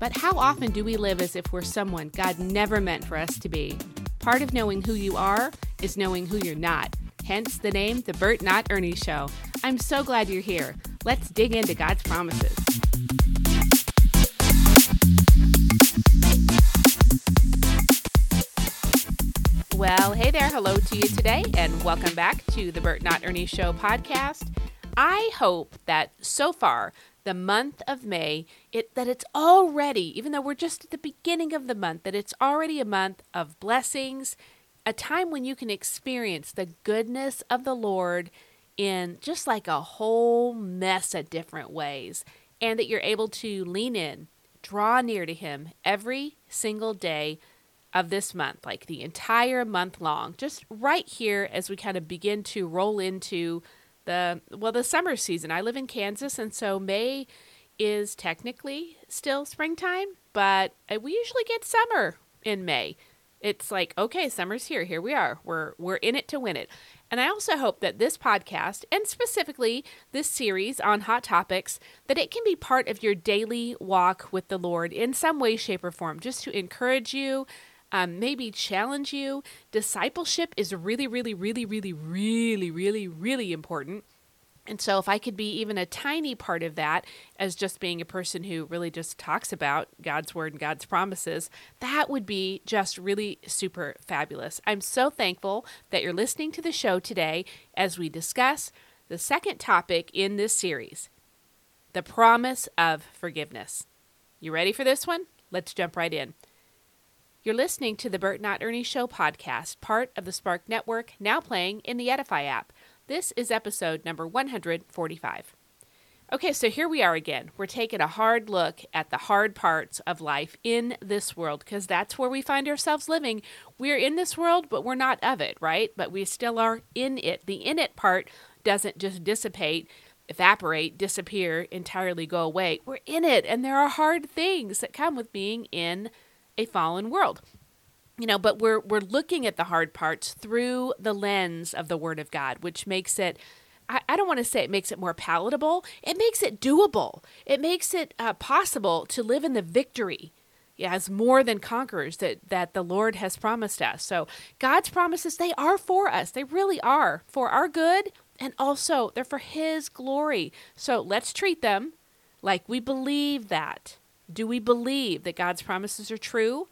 But how often do we live as if we're someone God never meant for us to be? Part of knowing who you are is knowing who you're not. Hence the name, The Burt Not Ernie Show. I'm so glad you're here. Let's dig into God's promises. Well, hey there. Hello to you today, and welcome back to the Burt Not Ernie Show podcast. I hope that so far the month of May, it that it's already, even though we're just at the beginning of the month, that it's already a month of blessings, a time when you can experience the goodness of the Lord in just like a whole mess of different ways, and that you're able to lean in, draw near to Him every single day of this month, like the entire month long, just right here as we kind of begin to roll into the well the summer season. I live in Kansas and so May is technically still springtime, but uh, we usually get summer in May. It's like, okay, summer's here. Here we are. We're we're in it to win it. And I also hope that this podcast and specifically this series on hot topics that it can be part of your daily walk with the Lord in some way shape or form just to encourage you um, maybe challenge you. Discipleship is really, really, really, really, really, really, really important. And so, if I could be even a tiny part of that as just being a person who really just talks about God's word and God's promises, that would be just really super fabulous. I'm so thankful that you're listening to the show today as we discuss the second topic in this series the promise of forgiveness. You ready for this one? Let's jump right in. You're listening to the Burt Not Ernie Show podcast, part of the Spark Network, now playing in the Edifi app. This is episode number 145. Okay, so here we are again. We're taking a hard look at the hard parts of life in this world because that's where we find ourselves living. We're in this world, but we're not of it, right? But we still are in it. The in it part doesn't just dissipate, evaporate, disappear, entirely go away. We're in it, and there are hard things that come with being in a fallen world. You know, but we're we're looking at the hard parts through the lens of the Word of God, which makes it I, I don't want to say it makes it more palatable. It makes it doable. It makes it uh, possible to live in the victory as more than conquerors that that the Lord has promised us. So God's promises they are for us. They really are for our good and also they're for his glory. So let's treat them like we believe that. Do we believe that God's promises are true?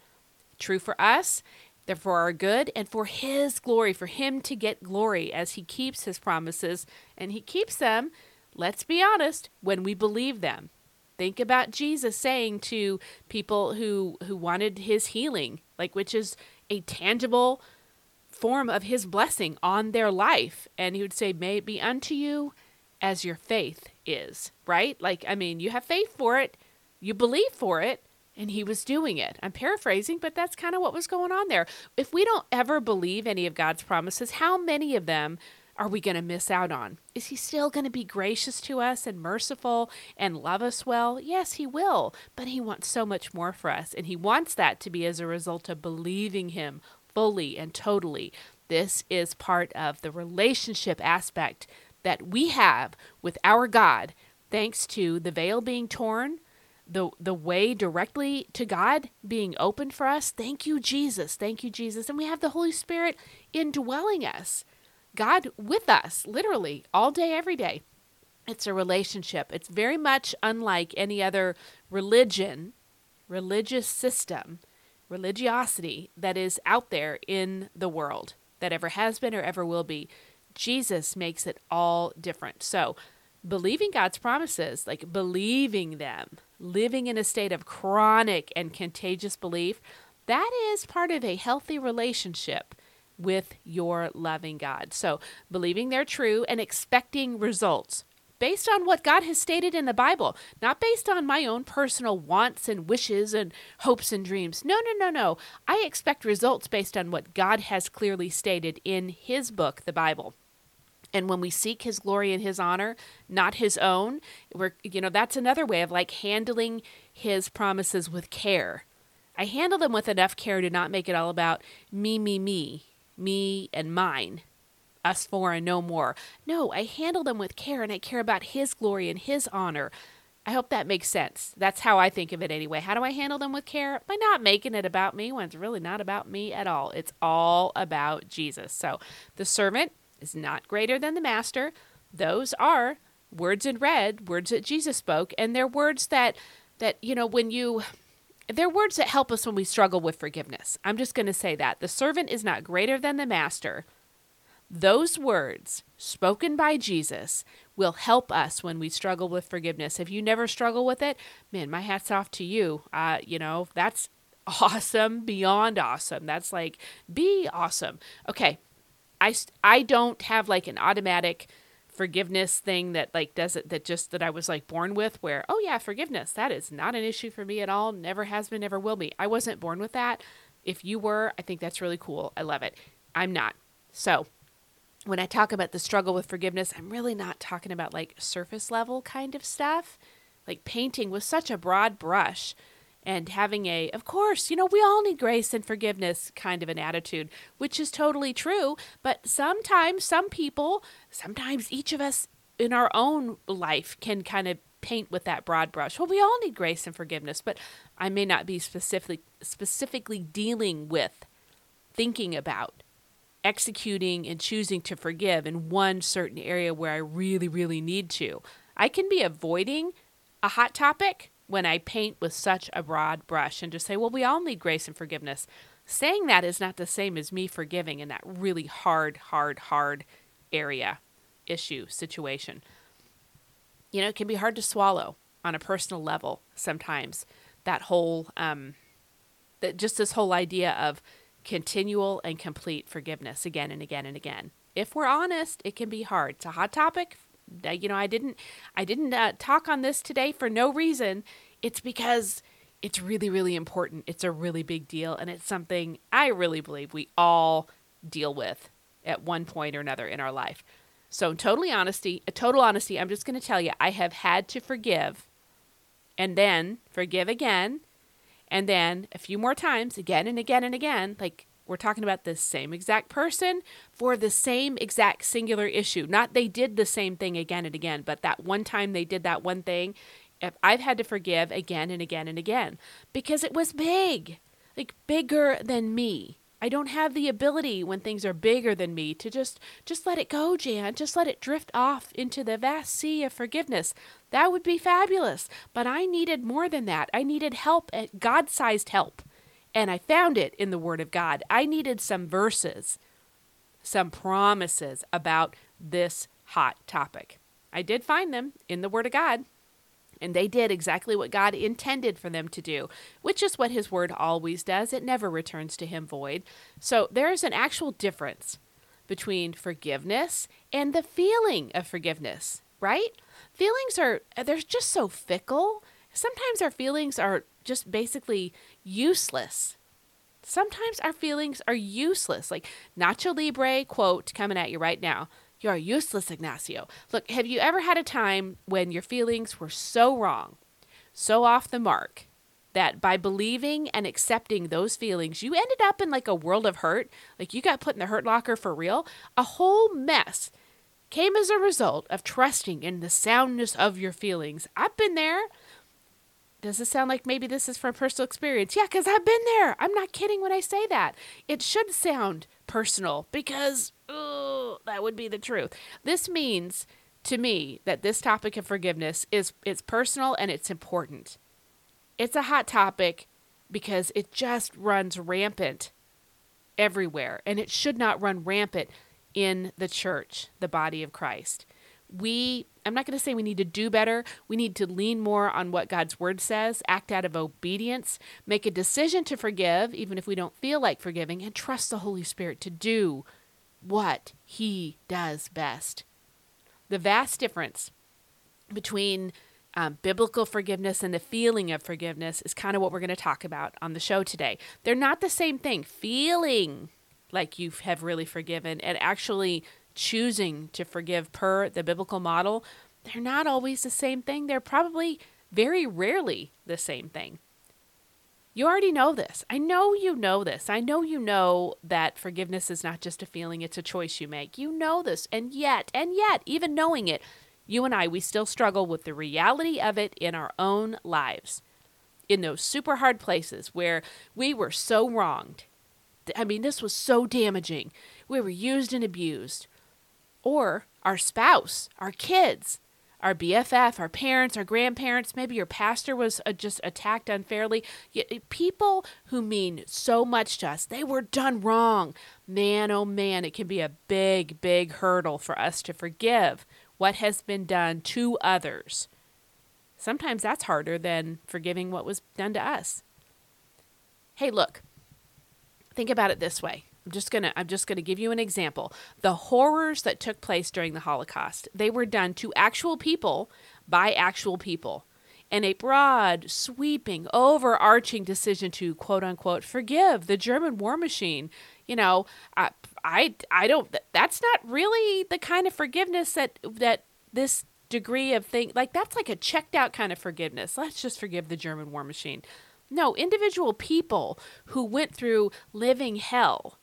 True for us, they're for our good and for His glory, for Him to get glory as He keeps His promises. And He keeps them, let's be honest, when we believe them. Think about Jesus saying to people who, who wanted His healing, like which is a tangible form of His blessing on their life. And He would say, May it be unto you as your faith is, right? Like, I mean, you have faith for it you believe for it, and he was doing it. I'm paraphrasing, but that's kind of what was going on there. If we don't ever believe any of God's promises, how many of them are we going to miss out on? Is he still going to be gracious to us and merciful and love us well? Yes, he will, but he wants so much more for us, and he wants that to be as a result of believing him fully and totally. This is part of the relationship aspect that we have with our God, thanks to the veil being torn the the way directly to God being open for us. Thank you Jesus. Thank you Jesus. And we have the Holy Spirit indwelling us. God with us literally all day every day. It's a relationship. It's very much unlike any other religion, religious system, religiosity that is out there in the world that ever has been or ever will be. Jesus makes it all different. So, believing God's promises, like believing them, living in a state of chronic and contagious belief, that is part of a healthy relationship with your loving God. So, believing they're true and expecting results. based on what God has stated in the Bible, not based on my own personal wants and wishes and hopes and dreams. No, no, no, no. I expect results based on what God has clearly stated in His book, the Bible. And when we seek his glory and his honor, not his own, we're you know, that's another way of like handling his promises with care. I handle them with enough care to not make it all about me, me, me, me and mine, us four and no more. No, I handle them with care and I care about his glory and his honor. I hope that makes sense. That's how I think of it anyway. How do I handle them with care? By not making it about me when it's really not about me at all. It's all about Jesus. So the servant is not greater than the master. Those are words in red, words that Jesus spoke, and they're words that that you know when you they're words that help us when we struggle with forgiveness. I'm just going to say that. The servant is not greater than the master. Those words spoken by Jesus will help us when we struggle with forgiveness. If you never struggle with it, man, my hat's off to you. Uh, you know, that's awesome, beyond awesome. That's like be awesome. Okay, I I don't have like an automatic forgiveness thing that like does it that just that I was like born with where oh yeah forgiveness that is not an issue for me at all never has been never will be. I wasn't born with that. If you were I think that's really cool. I love it. I'm not. So when I talk about the struggle with forgiveness I'm really not talking about like surface level kind of stuff. Like painting with such a broad brush and having a, of course, you know, we all need grace and forgiveness kind of an attitude, which is totally true. But sometimes, some people, sometimes each of us in our own life can kind of paint with that broad brush. Well, we all need grace and forgiveness, but I may not be specifically specifically dealing with thinking about executing and choosing to forgive in one certain area where I really really need to. I can be avoiding a hot topic when I paint with such a broad brush and just say, well, we all need grace and forgiveness. Saying that is not the same as me forgiving in that really hard, hard, hard area, issue, situation. You know, it can be hard to swallow on a personal level sometimes. That whole, um, that just this whole idea of continual and complete forgiveness again and again and again. If we're honest, it can be hard. It's a hot topic you know, I didn't I didn't uh, talk on this today for no reason. It's because it's really really important. It's a really big deal and it's something I really believe we all deal with at one point or another in our life. So, in totally honesty, a total honesty, I'm just going to tell you I have had to forgive and then forgive again and then a few more times again and again and again like we're talking about the same exact person for the same exact singular issue. Not they did the same thing again and again, but that one time they did that one thing, I've had to forgive again and again and again because it was big, like bigger than me. I don't have the ability when things are bigger than me to just just let it go, Jan. Just let it drift off into the vast sea of forgiveness. That would be fabulous. But I needed more than that. I needed help, eh, God-sized help. And I found it in the Word of God. I needed some verses, some promises about this hot topic. I did find them in the Word of God. And they did exactly what God intended for them to do, which is what His Word always does. It never returns to Him void. So there is an actual difference between forgiveness and the feeling of forgiveness, right? Feelings are, they're just so fickle. Sometimes our feelings are just basically useless. Sometimes our feelings are useless. Like Nacho Libre quote coming at you right now. You're useless, Ignacio. Look, have you ever had a time when your feelings were so wrong, so off the mark, that by believing and accepting those feelings, you ended up in like a world of hurt? Like you got put in the hurt locker for real? A whole mess came as a result of trusting in the soundness of your feelings. I've been there. Does it sound like maybe this is from personal experience? Yeah, because I've been there. I'm not kidding when I say that. It should sound personal because oh, that would be the truth. This means to me that this topic of forgiveness is it's personal and it's important. It's a hot topic because it just runs rampant everywhere and it should not run rampant in the church, the body of Christ we I'm not going to say we need to do better. We need to lean more on what God's word says, act out of obedience, make a decision to forgive, even if we don't feel like forgiving, and trust the Holy Spirit to do what He does best. The vast difference between um, biblical forgiveness and the feeling of forgiveness is kind of what we're going to talk about on the show today. They're not the same thing. Feeling like you have really forgiven and actually choosing to forgive per the biblical model, they're not always the same thing. They're probably very rarely the same thing. You already know this. I know you know this. I know you know that forgiveness is not just a feeling, it's a choice you make. You know this. And yet, and yet, even knowing it, you and I, we still struggle with the reality of it in our own lives. In those super hard places where we were so wronged. I mean, this was so damaging. We were used and abused. Or our spouse, our kids, our BFF, our parents, our grandparents, maybe your pastor was uh, just attacked unfairly. People who mean so much to us, they were done wrong. Man, oh man, it can be a big, big hurdle for us to forgive what has been done to others. Sometimes that's harder than forgiving what was done to us. Hey, look, think about it this way I'm just gonna I'm just gonna give you an example. The horrors that took place during the Holocaust, they were done to actual people by actual people. And a broad, sweeping, overarching decision to quote unquote forgive the German war machine. You know, I I, I don't that's not really the kind of forgiveness that that this degree of thing like that's like a checked out kind of forgiveness. Let's just forgive the German war machine. No, individual people who went through living hell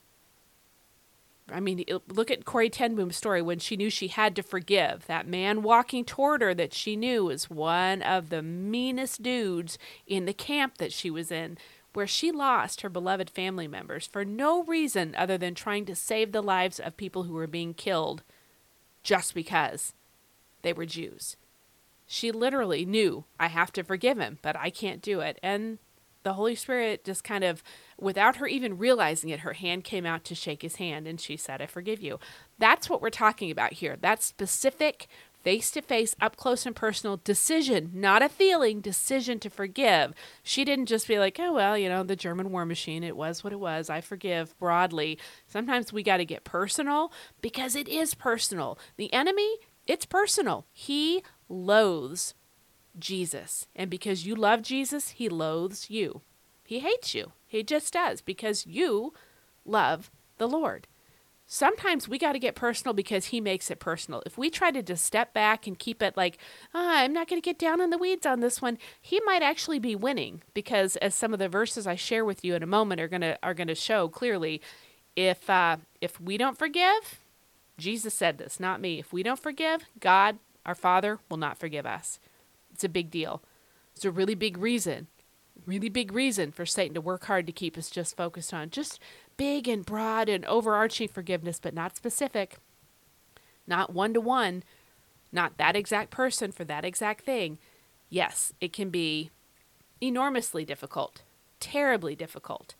I mean, look at Corrie ten Boom's story when she knew she had to forgive that man walking toward her that she knew was one of the meanest dudes in the camp that she was in, where she lost her beloved family members for no reason other than trying to save the lives of people who were being killed just because they were Jews. She literally knew, I have to forgive him, but I can't do it. And the Holy Spirit just kind of, without her even realizing it, her hand came out to shake his hand and she said, I forgive you. That's what we're talking about here. That specific, face to face, up close and personal decision, not a feeling, decision to forgive. She didn't just be like, oh, well, you know, the German war machine, it was what it was. I forgive broadly. Sometimes we got to get personal because it is personal. The enemy, it's personal. He loathes Jesus. And because you love Jesus, he loathes you. He hates you. He just does because you love the Lord. Sometimes we got to get personal because he makes it personal. If we try to just step back and keep it like, oh, I'm not going to get down in the weeds on this one, he might actually be winning because as some of the verses I share with you in a moment are going to are going to show clearly, if uh, if we don't forgive, Jesus said this, not me. If we don't forgive, God, our Father, will not forgive us. It's a big deal. It's a really big reason, really big reason for Satan to work hard to keep us just focused on just big and broad and overarching forgiveness, but not specific, not one to one, not that exact person for that exact thing. Yes, it can be enormously difficult, terribly difficult.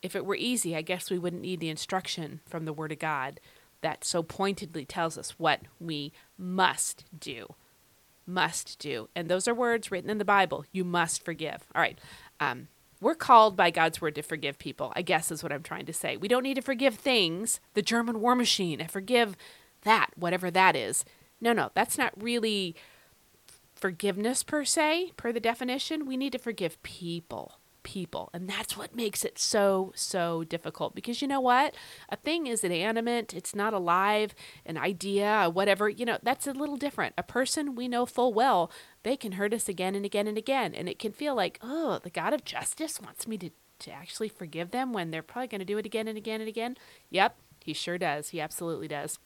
If it were easy, I guess we wouldn't need the instruction from the Word of God that so pointedly tells us what we must do must do. And those are words written in the Bible. You must forgive. All right. Um, we're called by God's word to forgive people, I guess is what I'm trying to say. We don't need to forgive things, the German war machine. I forgive that, whatever that is. No, no, that's not really forgiveness per se, per the definition. We need to forgive people people. And that's what makes it so, so difficult. Because you know what? A thing is inanimate, it's not alive, an idea, whatever, you know, that's a little different. A person we know full well, they can hurt us again and again and again. And it can feel like, oh, the God of justice wants me to, to actually forgive them when they're probably going to do it again and again and again. Yep, he sure does. He absolutely does.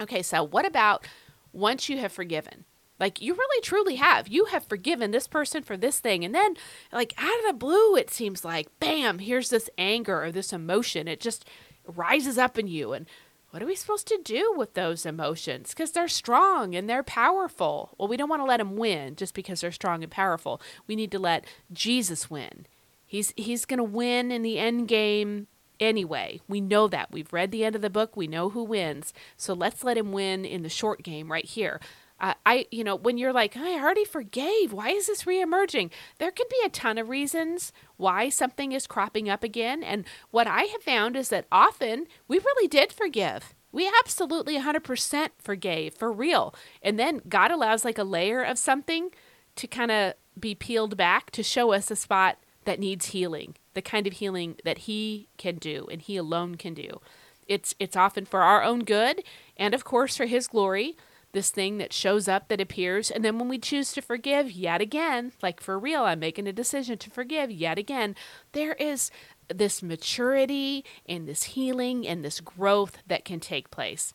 Okay, so what about once you have forgiven? Like you really truly have. You have forgiven this person for this thing. And then like out of the blue it seems like bam, here's this anger or this emotion. It just rises up in you and what are we supposed to do with those emotions? Because they're strong and they're powerful. Well, we don't want to let them win just because they're strong and powerful. We need to let Jesus win. He's he's going to win in the end game anyway. We know that. We've read the end of the book. We know who wins. So let's let him win in the short game right here. Uh, I, you know, when you're like, I already forgave, why is this reemerging? There can be a ton of reasons why something is cropping up again. And what I have found is that often we really did forgive. We absolutely 100% forgave for real. And then God allows like a layer of something to kind of be peeled back to show us a spot that needs healing, the kind of healing that he can do and he alone can do. It's it's often for our own good and of course for his glory, this thing that shows up that appears and then when we choose to forgive yet again, like for real, I'm making a decision to forgive yet again, there is this maturity and this healing and this growth that can take place.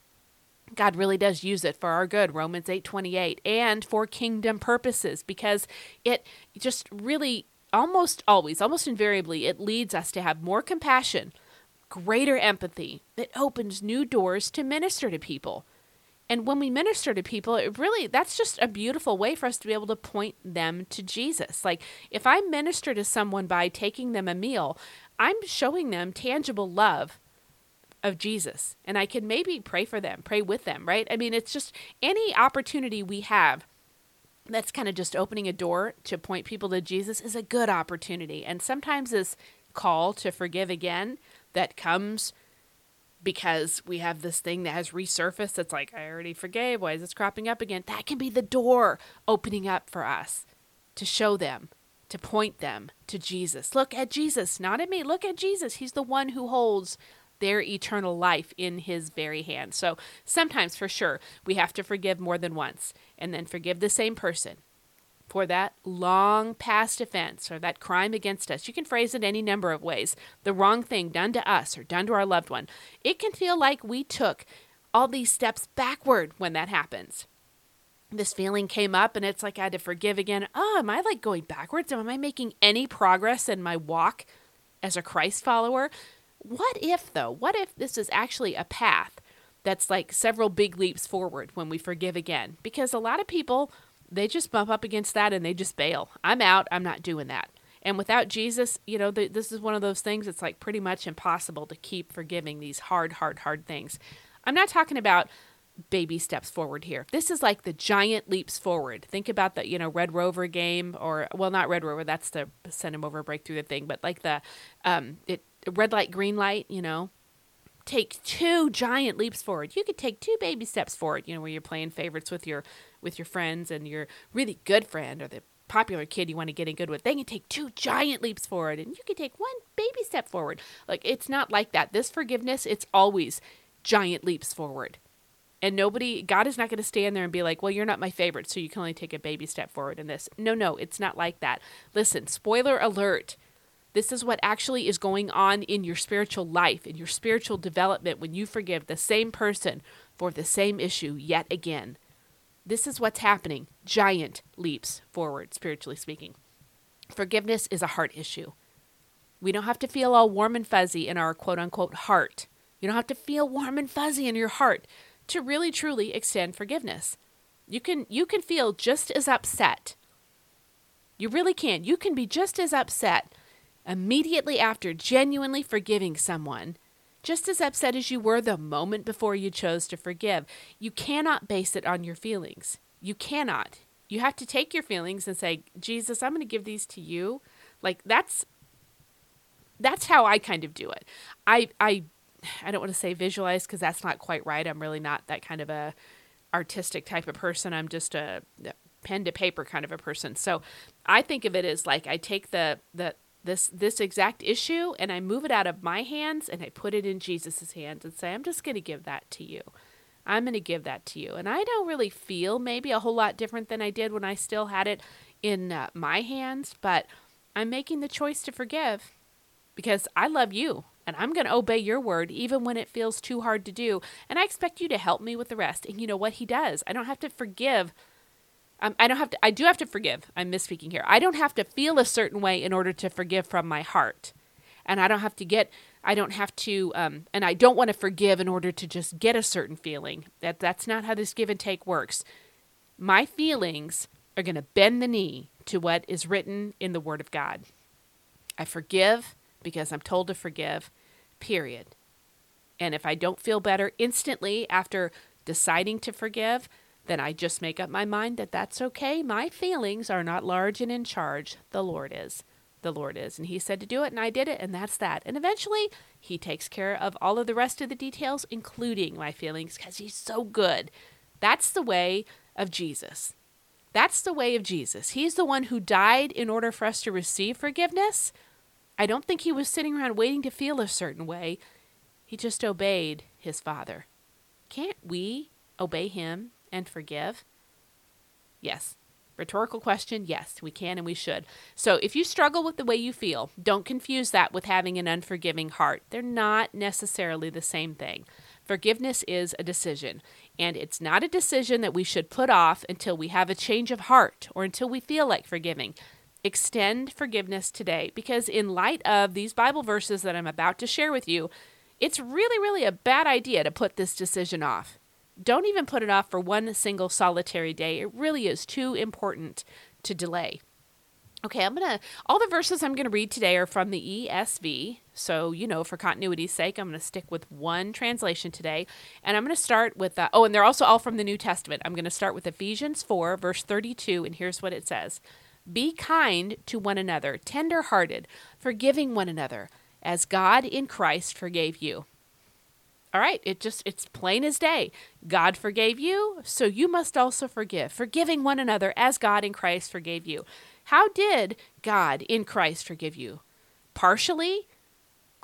God really does use it for our good, Romans 8:28, and for kingdom purposes because it just really almost always, almost invariably it leads us to have more compassion, greater empathy. It opens new doors to minister to people. And when we minister to people, it really that's just a beautiful way for us to be able to point them to Jesus. Like if I minister to someone by taking them a meal, I'm showing them tangible love of Jesus. And I can maybe pray for them, pray with them, right? I mean, it's just any opportunity we have that's kind of just opening a door to point people to Jesus is a good opportunity. And sometimes this call to forgive again that comes because we have this thing that has resurfaced that's like, I already forgave. Why is this cropping up again? That can be the door opening up for us to show them to point them to Jesus. Look at Jesus, not at me. Look at Jesus. He's the one who holds their eternal life in his very hand. So sometimes, for sure, we have to forgive more than once and then forgive the same person for that long past offense or that crime against us. You can phrase it any number of ways. The wrong thing done to us or done to our loved one. It can feel like we took all these steps backward when that happens this feeling came up and it's like I had to forgive again. Oh, am I like going backwards? Am I making any progress in my walk as a Christ follower? What if, though? What if this is actually a path that's like several big leaps forward when we forgive again? Because a lot of people, they just bump up against that and they just bail. I'm out. I'm not doing that. And without Jesus, you know, this is one of those things it's like pretty much impossible to keep forgiving these hard, hard, hard things. I'm not talking about baby steps forward here. This is like the giant leaps forward. Think about the, you know, Red Rover game or well not Red Rover, that's the send him over break through the thing, but like the um it red light, green light, you know. Take two giant leaps forward. You could take two baby steps forward, you know, where you're playing favorites with your with your friends and your really good friend or the popular kid you want to get in good with. They can take two giant leaps forward and you can take one baby step forward. Like it's not like that. This forgiveness, it's always giant leaps forward and nobody, God is not going to stand there and be like, well, you're not my favorite, so you can only take a baby step forward in this. No, no, it's not like that. Listen, spoiler alert. This is what actually is going on in your spiritual life, in your spiritual development when you forgive the same person for the same issue yet again. This is what's happening. Giant leaps forward, spiritually speaking. Forgiveness is a heart issue. We don't have to feel all warm and fuzzy in our quote unquote heart. You don't have to feel warm and fuzzy in your heart to really truly extend forgiveness. You can you can feel just as upset. You really can. You can be just as upset immediately after genuinely forgiving someone, just as upset as you were the moment before you chose to forgive. You cannot base it on your feelings. You cannot. You have to take your feelings and say, "Jesus, I'm going to give these to you." Like that's that's how I kind of do it. I I I don't want to say visualize because that's not quite right. I'm really not that kind of a artistic type of person. I'm just a, pen to paper kind of a person. So I think of it as like I take the the this this exact issue and I move it out of my hands and I put it in Jesus's hands and say I'm just going to give that to you. I'm going to give that to you. And I don't really feel maybe a whole lot different than I did when I still had it in uh, my hands, but I'm making the choice to forgive because I love you and I'm going to obey your word even when it feels too hard to do. And I expect you to help me with the rest. And you know what? He does. I don't have to forgive. Um, I don't have to, I do have to forgive. I'm misspeaking here. I don't have to feel a certain way in order to forgive from my heart. And I don't have to get, I don't have to, um, and I don't want to forgive in order to just get a certain feeling. That That's not how this give and take works. My feelings are going to bend the knee to what is written in the Word of God. I forgive because I'm told to forgive period. And if I don't feel better instantly after deciding to forgive, then I just make up my mind that that's okay. My feelings are not large and in charge. The Lord is. the Lord is. And he said to do it, and I did it, and that's that. And eventually, he takes care of all of the rest of the details, including my feelings, because he's so good. That's the way of Jesus. That's the way of Jesus. He's the one who died in order for us to receive forgiveness. I don't think he was sitting around waiting to feel a certain way. He just obeyed his Father. Can't we obey him and forgive? Yes. Rhetorical question yes, we can and we should. So if you struggle with the way you feel, don't confuse that with having an unforgiving heart. They're not necessarily the same thing. Forgiveness is a decision, and it's not a decision that we should put off until we have a change of heart or until we feel like forgiving. Extend forgiveness today because, in light of these Bible verses that I'm about to share with you, it's really, really a bad idea to put this decision off. Don't even put it off for one single solitary day. It really is too important to delay. Okay, I'm going to, all the verses I'm going to read today are from the ESV. So, you know, for continuity's sake, I'm going to stick with one translation today. And I'm going to start with, uh, oh, and they're also all from the New Testament. I'm going to start with Ephesians 4, verse 32. And here's what it says Be kind to one another, tender hearted, forgiving one another, as God in Christ forgave you. All right, it just it's plain as day. God forgave you, so you must also forgive, forgiving one another as God in Christ forgave you. How did God in Christ forgive you? Partially,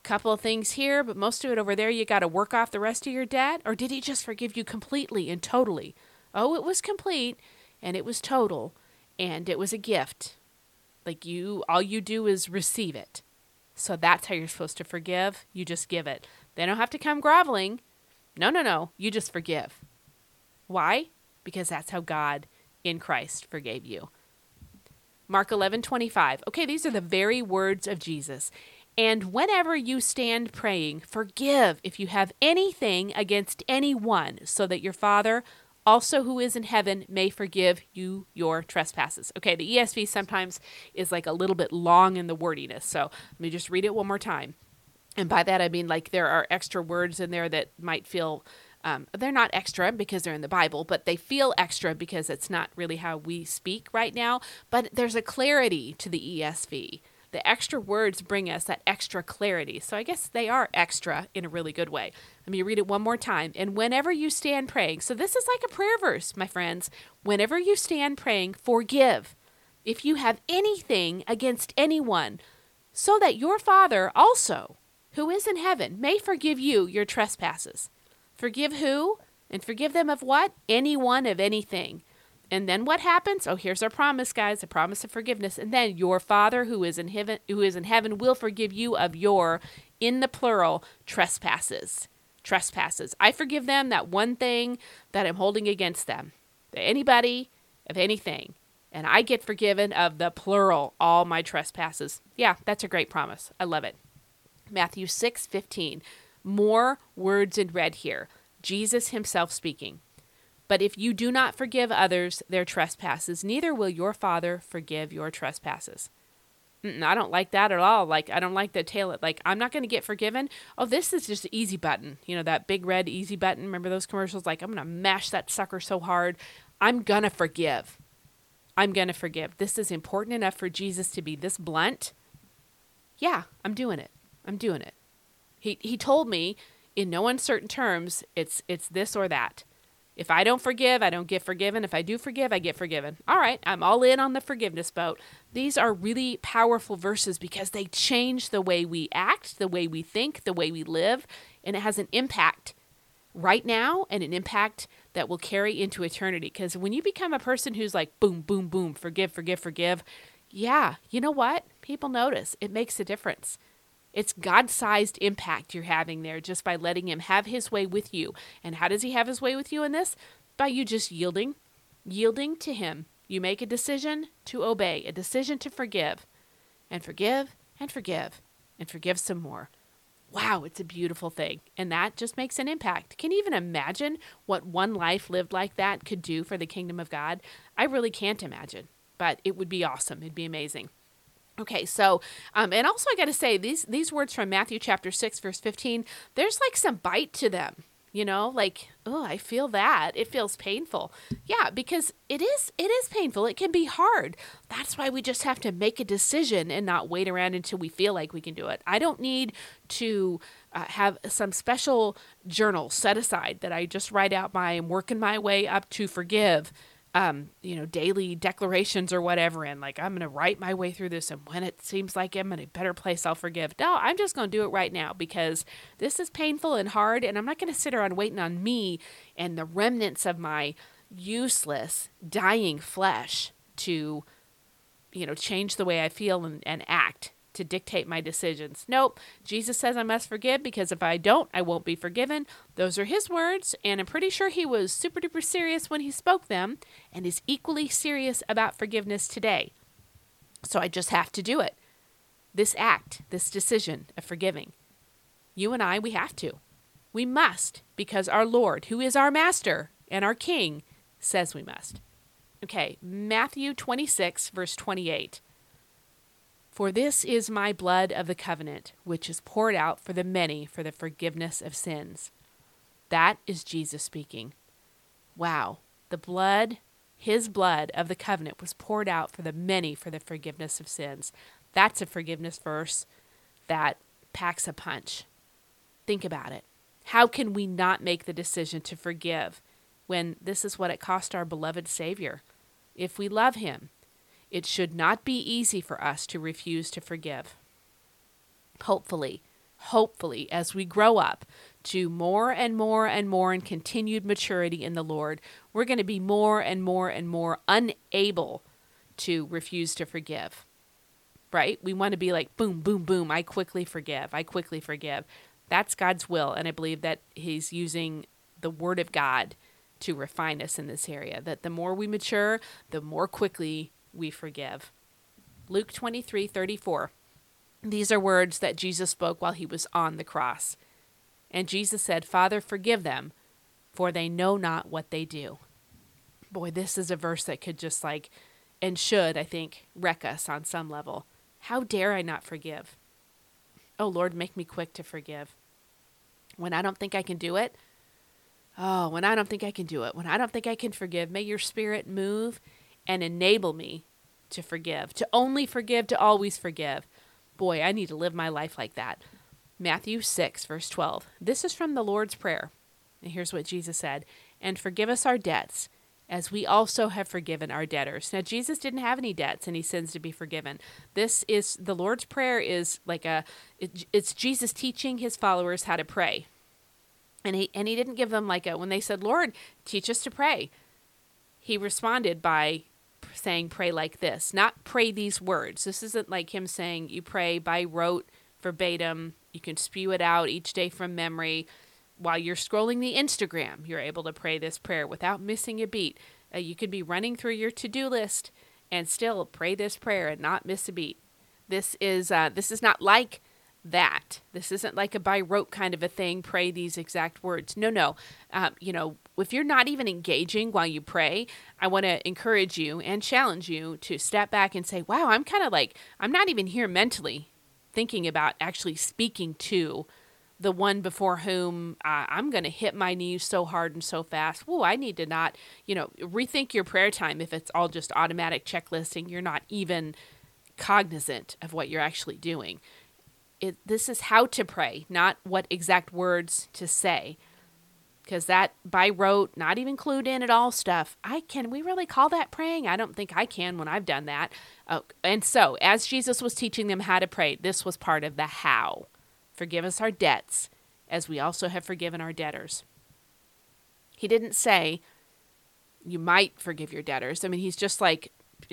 couple of things here, but most of it over there you got to work off the rest of your debt, or did he just forgive you completely and totally? Oh, it was complete and it was total and it was a gift. Like you all you do is receive it. So that's how you're supposed to forgive. You just give it. They don't have to come groveling. No, no, no. You just forgive. Why? Because that's how God in Christ forgave you. Mark 11, 25. Okay, these are the very words of Jesus. And whenever you stand praying, forgive if you have anything against anyone, so that your Father also who is in heaven may forgive you your trespasses. Okay, the ESV sometimes is like a little bit long in the wordiness. So let me just read it one more time. And by that I mean like there are extra words in there that might feel um, they're not extra because they're in the Bible, but they feel extra because it's not really how we speak right now. But there's a clarity to the ESV. The extra words bring us that extra clarity. So I guess they are extra in a really good way. Let me read it one more time. And whenever you stand praying, so this is like a prayer verse, my friends. Whenever you stand praying, forgive if you have anything against anyone, so that your Father also who is in heaven may forgive you your trespasses. Forgive who? And forgive them of what? Anyone of anything. And then what happens? Oh, here's our promise, guys, a promise of forgiveness. And then your Father who is in heaven who is in heaven will forgive you of your in the plural trespasses. Trespasses. I forgive them that one thing that I'm holding against them. Anybody of anything. And I get forgiven of the plural, all my trespasses. Yeah, that's a great promise. I love it. Matthew 6 15. More words in red here. Jesus himself speaking. But if you do not forgive others their trespasses, neither will your Father forgive your trespasses. Mm-mm, I don't like that at all. Like, I don't like the tail. Like, I'm not going to get forgiven. Oh, this is just the easy button. You know, that big red easy button. Remember those commercials? Like, I'm going to mash that sucker so hard. I'm going to forgive. I'm going to forgive. This is important enough for Jesus to be this blunt. Yeah, I'm doing it. I'm doing it. He he told me in no uncertain terms it's it's this or that. If I don't forgive, I don't get forgiven. If I do forgive, I get forgiven. All right, I'm all in on the forgiveness boat. These are really powerful verses because they change the way we act, the way we think, the way we live, and it has an impact right now and an impact that will carry into eternity. Because when you become a person who's like, boom, boom, boom, forgive, forgive, forgive, yeah, you know what? People notice. It makes a difference. It's God sized impact you're having there just by letting Him have His way with you. And how does He have His way with you in this? By you just yielding, yielding to Him. You make a decision to obey, a decision to forgive, and forgive, and forgive, and forgive some more. Wow, it's a beautiful thing. And that just makes an impact. Can you even imagine what one life lived like that could do for the kingdom of God? I really can't imagine, but it would be awesome. It'd be amazing. Okay, so um, and also I got to say these these words from Matthew chapter six verse fifteen. There's like some bite to them. you know like oh i feel that it feels painful yeah because it is it is painful it can be hard that's why we just have to make a decision and not wait around until we feel like we can do it i don't need to uh, have some special journal set aside that i just write out my i'm working my way up to forgive um, you know, daily declarations or whatever, and like I'm gonna write my way through this, and when it seems like I'm in a better place, I'll forgive. No, I'm just gonna do it right now because this is painful and hard, and I'm not gonna sit around waiting on me and the remnants of my useless, dying flesh to, you know, change the way I feel and, and act to dictate my decisions. Nope. Jesus says I must forgive because if I don't, I won't be forgiven. Those are his words, and I'm pretty sure he was super duper serious when he spoke them and is equally serious about forgiveness today. So I just have to do it. This act, this decision of forgiving. You and I, we have to. We must because our Lord, who is our master and our king, says we must. Okay, Matthew 26, verse 28. For this is my blood of the covenant, which is poured out for the many for the forgiveness of sins. That is Jesus speaking. Wow. The blood, his blood of the covenant, was poured out for the many for the forgiveness of sins. That's a forgiveness verse that packs a punch. Think about it. How can we not make the decision to forgive when this is what it cost our beloved Savior? If we love him, it should not be easy for us to refuse to forgive. Hopefully, hopefully, as we grow up to more and more and more in continued maturity in the Lord, we're going to be more and more and more unable to refuse to forgive. Right? We want to be like, boom, boom, boom, I quickly forgive. I quickly forgive. That's God's will. And I believe that He's using the Word of God to refine us in this area. That the more we mature, the more quickly we forgive. Luke 23 34. These are words that Jesus spoke while he was on the cross. And Jesus said, Father, forgive them, for they know not what they do. Boy, this is a verse that could just like, and should, I think, wreck us on some level. How dare I not forgive? Oh, Lord, make me quick to forgive. When I don't think I can do it, oh, when I don't think I can do it, when I don't think I can forgive, may your spirit move and enable me to forgive, to only forgive, to always forgive. Boy, I need to live my life like that. Matthew 6, verse 12. This is from the Lord's Prayer. And here's what Jesus said And forgive us our debts, as we also have forgiven our debtors. Now, Jesus didn't have any debts, and he sins to be forgiven. This is the Lord's Prayer, is like a, it, it's Jesus teaching his followers how to pray. And he, and he didn't give them like a, when they said, Lord, teach us to pray he responded by saying, Pray like this, not pray these words. This isn't like him saying you pray by rote, verbatim. You can spew it out each day from memory. While you're scrolling the Instagram, you're able to pray this prayer without missing a beat. Uh, you could be running through your to do list and still pray this prayer and not miss a beat. This is uh, this is not like that. This isn't like a by rote kind of a thing, pray these exact words. No, no. Um, you know, if you're not even engaging while you pray, I want to encourage you and challenge you to step back and say, wow, I'm kind of like, I'm not even here mentally thinking about actually speaking to the one before whom uh, I'm going to hit my knees so hard and so fast. Whoa, I need to not, you know, rethink your prayer time if it's all just automatic checklisting. You're not even cognizant of what you're actually doing it, this is how to pray, not what exact words to say. Because that by rote, not even clued in at all stuff, I can we really call that praying? I don't think I can when I've done that. Uh, and so, as Jesus was teaching them how to pray, this was part of the how. Forgive us our debts, as we also have forgiven our debtors. He didn't say, you might forgive your debtors. I mean, he's just like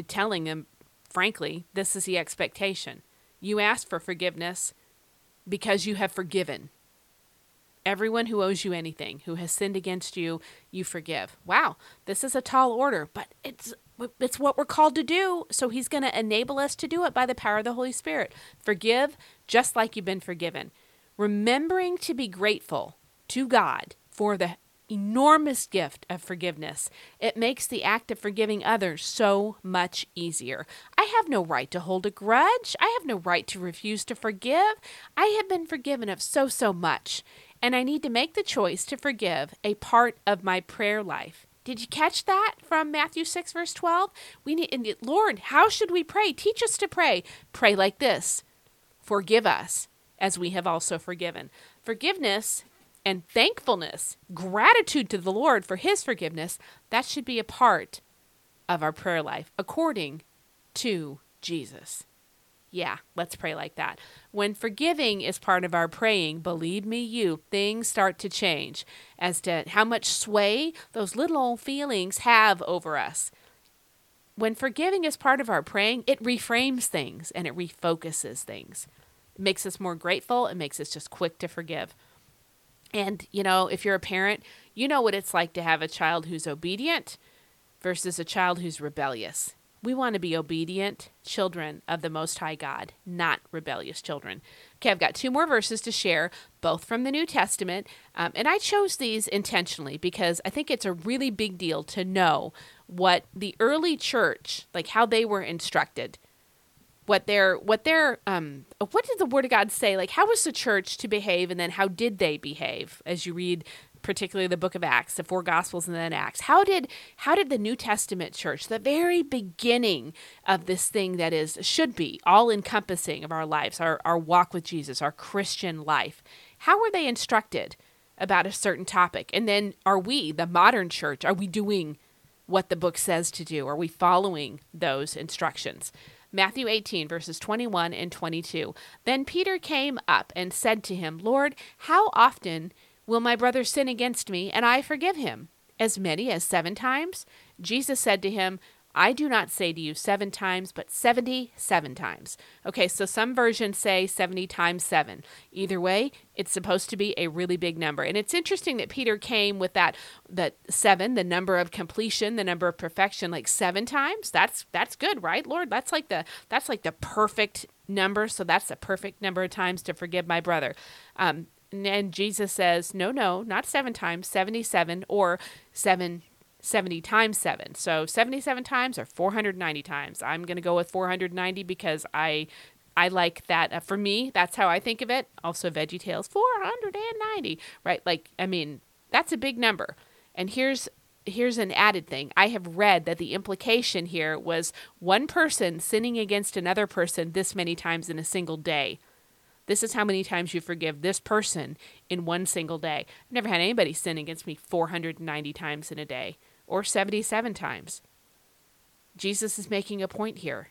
telling them, frankly, this is the expectation. You ask for forgiveness because you have forgiven. Everyone who owes you anything, who has sinned against you, you forgive. Wow, this is a tall order, but it's it's what we're called to do. So he's going to enable us to do it by the power of the Holy Spirit. Forgive just like you've been forgiven. Remembering to be grateful to God for the enormous gift of forgiveness. It makes the act of forgiving others so much easier. I have no right to hold a grudge. I have no right to refuse to forgive. I have been forgiven of so, so much. and I need to make the choice to forgive a part of my prayer life. Did you catch that from Matthew 6, verse 12? We need, Lord, how should we pray? Teach us to pray. Pray like this Forgive us as we have also forgiven. Forgiveness and thankfulness, gratitude to the Lord for his forgiveness, that should be a part of our prayer life according to Jesus. Yeah, let's pray like that. When forgiving is part of our praying, believe me, you, things start to change as to how much sway those little old feelings have over us. When forgiving is part of our praying, it reframes things and it refocuses things. It makes us more grateful, it makes us just quick to forgive. And, you know, if you're a parent, you know what it's like to have a child who's obedient versus a child who's rebellious. We want to be obedient children of the Most High God, not rebellious children. Okay, I've got two more verses to share, both from the New Testament. Um, and I chose these intentionally because I think it's a really big deal to know what the early church, like how they were instructed. What their what their um what did the word of God say? Like how was the church to behave and then how did they behave as you read particularly the book of Acts, the four gospels and then Acts. How did how did the New Testament church, the very beginning of this thing that is should be all encompassing of our lives, our, our walk with Jesus, our Christian life, how were they instructed about a certain topic? And then are we, the modern church, are we doing what the book says to do? Are we following those instructions? Matthew 18, verses 21 and 22. Then Peter came up and said to him, Lord, how often Will my brother sin against me, and I forgive him? As many as seven times? Jesus said to him, I do not say to you seven times, but 77 times. Okay, so some versions say 70 times seven. Either way, it's supposed to be a really big number. And it's interesting that Peter came with that that seven, the number of completion, the number of perfection, like seven times. That's that's good, right, Lord? That's like the that's like the perfect number. So that's the perfect number of times to forgive my brother. Um, and Jesus says, no, no, not seven times, 77 or seven 70 times 7. So 77 times or 490 times. I'm going to go with 490 because I I like that. Uh, for me, that's how I think of it. Also Veggie Tales 490, right? Like I mean, that's a big number. And here's here's an added thing. I have read that the implication here was one person sinning against another person this many times in a single day. This is how many times you forgive this person in one single day. I've never had anybody sin against me 490 times in a day or 77 times. Jesus is making a point here.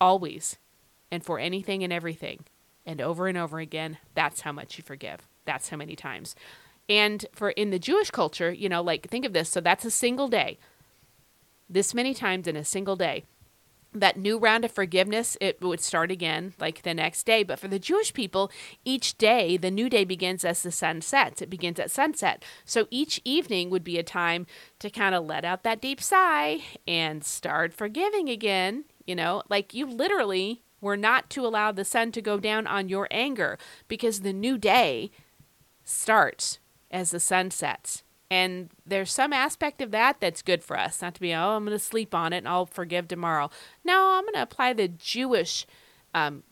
Always. And for anything and everything. And over and over again, that's how much you forgive. That's how many times. And for in the Jewish culture, you know, like think of this. So that's a single day. This many times in a single day that new round of forgiveness it would start again like the next day. But for the jewish people each day the new day begins as the sun sets it begins at sunset. So each evening would be a time to kind of let out that deep sigh and start forgiving again you know? Like you literally were not to allow the sun to go down on your anger because the new day starts as the sun sets and there's some aspect of that that's good for us, not to be, oh, I'm going to sleep on it and I'll forgive tomorrow. No, I'm going to apply the Jewish um,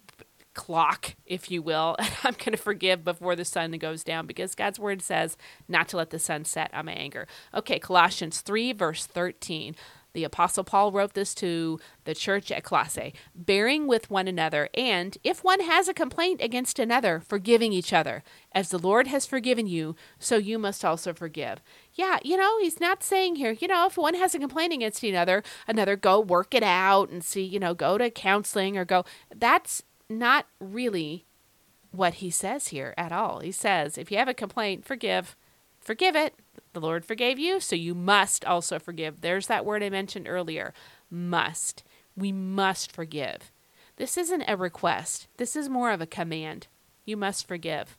clock, if you will. and I'm going to forgive before the sun goes down because God's word says not to let the sun set on my anger. Okay, Colossians 3, verse 13. The Apostle Paul wrote this to the church at Colossae, bearing with one another, and if one has a complaint against another, forgiving each other. As the Lord has forgiven you, so you must also forgive. Yeah, you know, he's not saying here, you know, if one has a complaint against another, another go work it out and see, you know, go to counseling or go. That's not really what he says here at all. He says, if you have a complaint, forgive. Forgive it the Lord forgave you, so you must also forgive. There's that word I mentioned earlier must. We must forgive. This isn't a request, this is more of a command. You must forgive.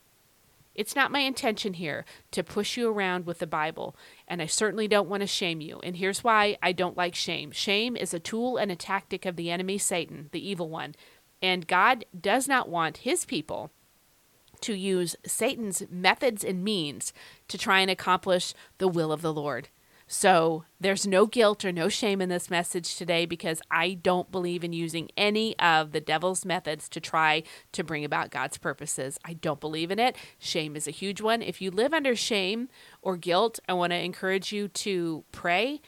It's not my intention here to push you around with the Bible, and I certainly don't want to shame you. And here's why I don't like shame shame is a tool and a tactic of the enemy, Satan, the evil one. And God does not want his people to use Satan's methods and means to try and accomplish the will of the Lord. So there's no guilt or no shame in this message today because I don't believe in using any of the devil's methods to try to bring about God's purposes. I don't believe in it. Shame is a huge one. If you live under shame or guilt, I want to encourage you to pray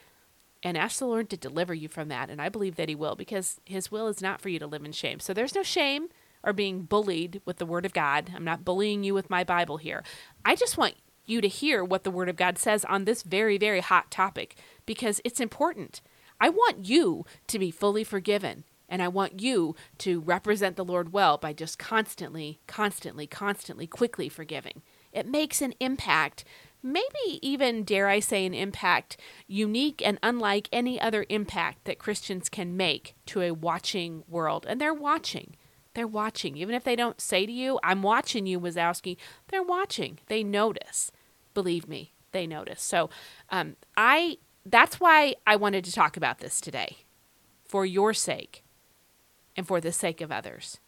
and ask the Lord to deliver you from that. And I believe that He will because His will is not for you to live in shame. So there's no shame or being bullied with the Word of God. I'm not bullying you with my Bible here. I just want you to hear what the Word of God says on this very, very hot topic because it's important. I want you to be fully forgiven. And I want you to represent the Lord well by just constantly, constantly, constantly, quickly forgiving. It makes an impact, maybe even, dare I say, an impact unique and unlike any other impact that Christians can make to a watching world. And they're watching. They're watching. Even if they don't say to you, I'm watching you, Wazowski, they're watching. They notice. Believe me, they notice. So um, I that's why I wanted to talk about this today. For your sake and for the sake of others.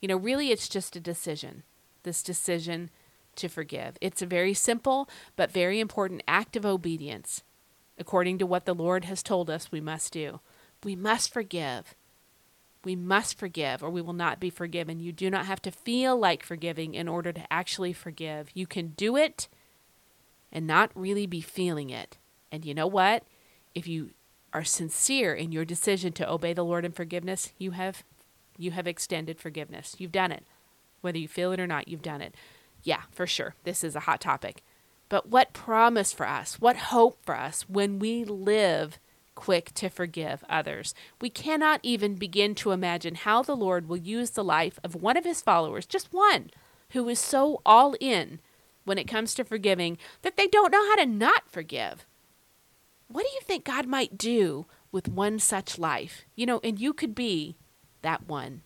You know, really it's just a decision. This decision to forgive. It's a very simple but very important act of obedience according to what the Lord has told us we must do. We must forgive we must forgive or we will not be forgiven. You do not have to feel like forgiving in order to actually forgive. You can do it and not really be feeling it. And you know what? If you are sincere in your decision to obey the Lord in forgiveness, you have you have extended forgiveness. You've done it. Whether you feel it or not, you've done it. Yeah, for sure. This is a hot topic. But what promise for us? What hope for us when we live quick to forgive others. We cannot even begin to imagine how the Lord will use the life of one of his followers, just one, who is so all in when it comes to forgiving that they don't know how to not forgive. What do you think God might do with one such life? You know, and you could be that one.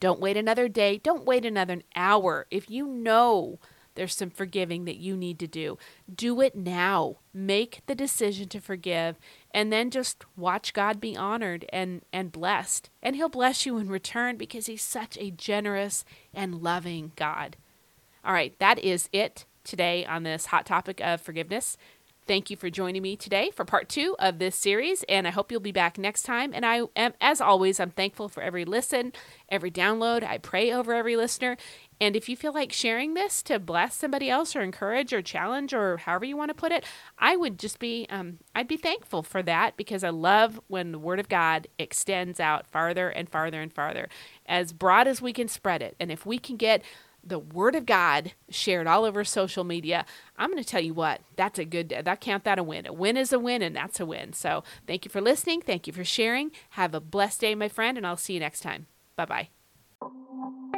Don't wait another day. Don't wait another hour. If you know there's some forgiving that you need to do. Do it now. Make the decision to forgive and then just watch God be honored and and blessed. And he'll bless you in return because he's such a generous and loving God. All right, that is it today on this hot topic of forgiveness. Thank you for joining me today for part two of this series, and I hope you'll be back next time. And I am, as always, I'm thankful for every listen, every download. I pray over every listener, and if you feel like sharing this to bless somebody else or encourage or challenge or however you want to put it, I would just be, um, I'd be thankful for that because I love when the Word of God extends out farther and farther and farther, as broad as we can spread it. And if we can get the Word of God shared all over social media, I'm going to tell you what, that's a good, that count that a win. A win is a win, and that's a win. So thank you for listening. Thank you for sharing. Have a blessed day, my friend, and I'll see you next time. Bye bye.